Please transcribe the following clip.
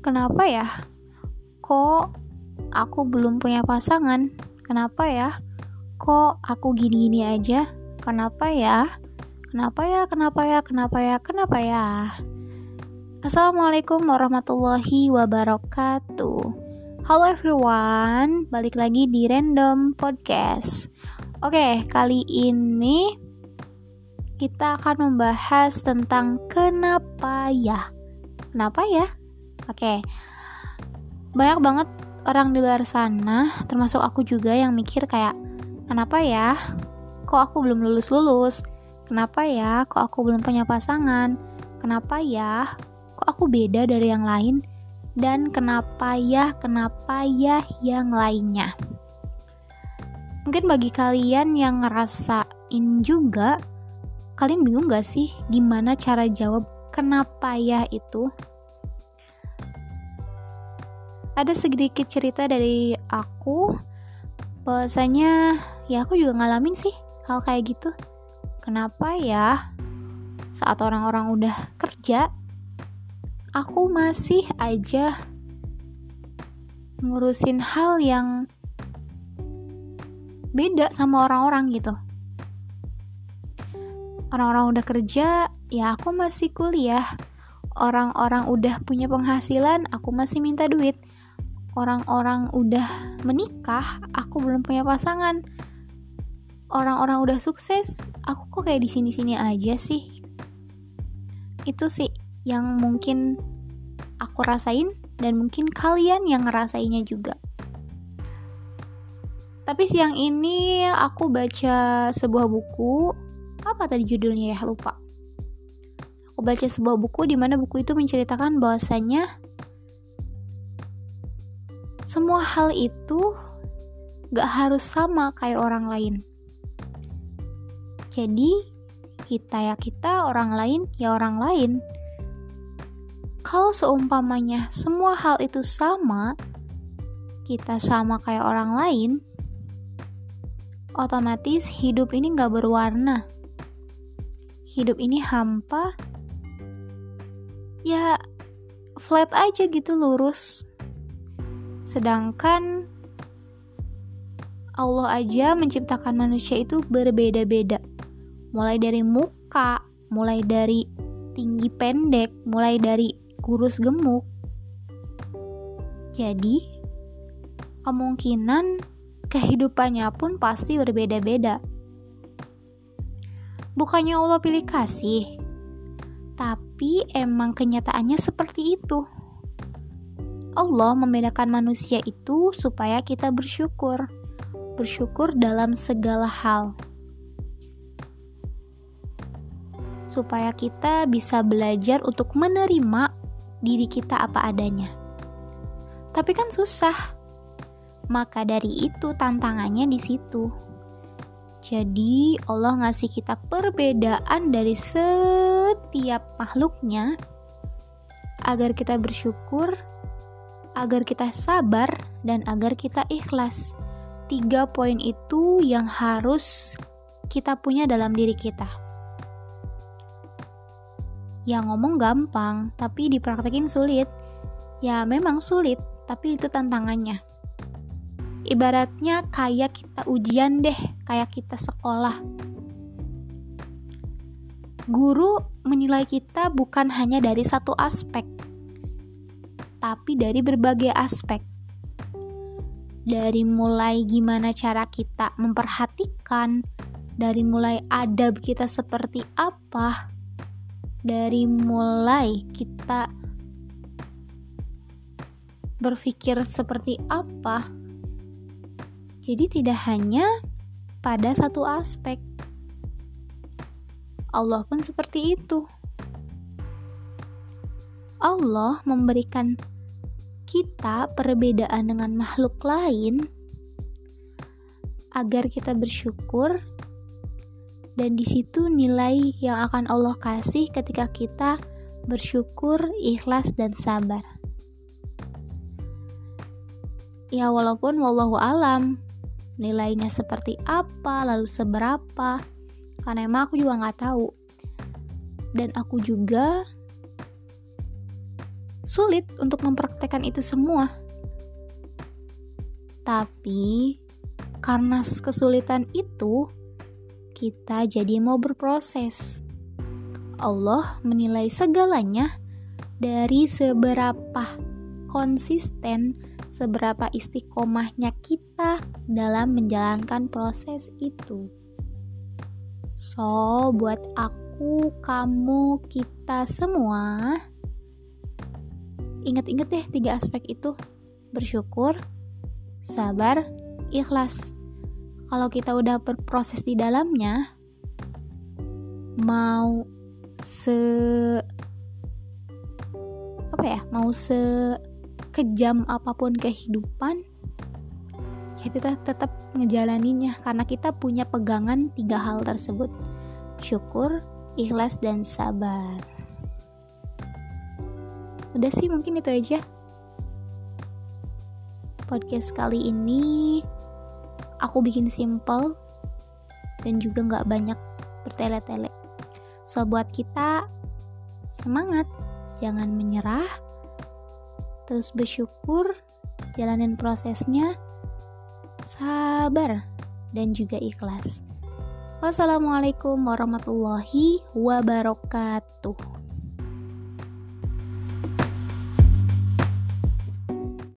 kenapa ya? Kok aku belum punya pasangan? Kenapa ya? Kok aku gini-gini aja? Kenapa ya? Kenapa ya? Kenapa ya? Kenapa ya? Kenapa ya? Assalamualaikum warahmatullahi wabarakatuh. Halo everyone, balik lagi di Random Podcast. Oke, kali ini kita akan membahas tentang kenapa ya. Kenapa ya? Oke. Banyak banget orang di luar sana, termasuk aku juga yang mikir kayak kenapa ya? Kok aku belum lulus-lulus? Kenapa ya? Kok aku belum punya pasangan? Kenapa ya? Kok aku beda dari yang lain? Dan kenapa ya? Kenapa ya yang lainnya? Mungkin bagi kalian yang ngerasain juga kalian bingung gak sih gimana cara jawab kenapa ya itu? Ada sedikit cerita dari aku bahwasanya ya aku juga ngalamin sih hal kayak gitu. Kenapa ya saat orang-orang udah kerja aku masih aja ngurusin hal yang beda sama orang-orang gitu orang-orang udah kerja, ya aku masih kuliah. Orang-orang udah punya penghasilan, aku masih minta duit. Orang-orang udah menikah, aku belum punya pasangan. Orang-orang udah sukses, aku kok kayak di sini-sini aja sih. Itu sih yang mungkin aku rasain dan mungkin kalian yang ngerasainnya juga. Tapi siang ini aku baca sebuah buku apa tadi judulnya ya lupa aku baca sebuah buku di mana buku itu menceritakan bahwasanya semua hal itu gak harus sama kayak orang lain. Jadi kita ya kita orang lain ya orang lain. Kalau seumpamanya semua hal itu sama kita sama kayak orang lain otomatis hidup ini gak berwarna. Hidup ini hampa ya flat aja gitu lurus sedangkan Allah aja menciptakan manusia itu berbeda-beda. Mulai dari muka mulai dari tinggi pendek mulai dari kurus gemuk. Jadi kemungkinan kehidupannya pun pasti berbeda-beda. Bukannya Allah pilih kasih, tapi emang kenyataannya seperti itu. Allah membedakan manusia itu supaya kita bersyukur, bersyukur dalam segala hal, supaya kita bisa belajar untuk menerima diri kita apa adanya. Tapi kan susah, maka dari itu tantangannya di situ. Jadi Allah ngasih kita perbedaan dari setiap makhluknya agar kita bersyukur, agar kita sabar, dan agar kita ikhlas. Tiga poin itu yang harus kita punya dalam diri kita. Yang ngomong gampang, tapi dipraktekin sulit. Ya memang sulit, tapi itu tantangannya ibaratnya kayak kita ujian deh, kayak kita sekolah. Guru menilai kita bukan hanya dari satu aspek, tapi dari berbagai aspek. Dari mulai gimana cara kita memperhatikan, dari mulai adab kita seperti apa, dari mulai kita berpikir seperti apa, jadi tidak hanya pada satu aspek. Allah pun seperti itu. Allah memberikan kita perbedaan dengan makhluk lain agar kita bersyukur dan di situ nilai yang akan Allah kasih ketika kita bersyukur, ikhlas dan sabar. Ya walaupun wallahu alam nilainya seperti apa, lalu seberapa. Karena emang aku juga nggak tahu. Dan aku juga sulit untuk mempraktekkan itu semua. Tapi karena kesulitan itu, kita jadi mau berproses. Allah menilai segalanya dari seberapa konsisten, seberapa istiqomahnya kita dalam menjalankan proses itu. So, buat aku, kamu, kita semua, ingat-ingat deh tiga aspek itu: bersyukur, sabar, ikhlas. Kalau kita udah berproses di dalamnya, mau se apa ya, mau se kejam apa pun kehidupan, ya kita tetap ngejalaninnya karena kita punya pegangan tiga hal tersebut: syukur, ikhlas, dan sabar. Udah sih, mungkin itu aja podcast kali ini aku bikin simple dan juga nggak banyak bertele-tele. So buat kita semangat, jangan menyerah, terus bersyukur, jalanin prosesnya, sabar dan juga ikhlas. Wassalamualaikum warahmatullahi wabarakatuh.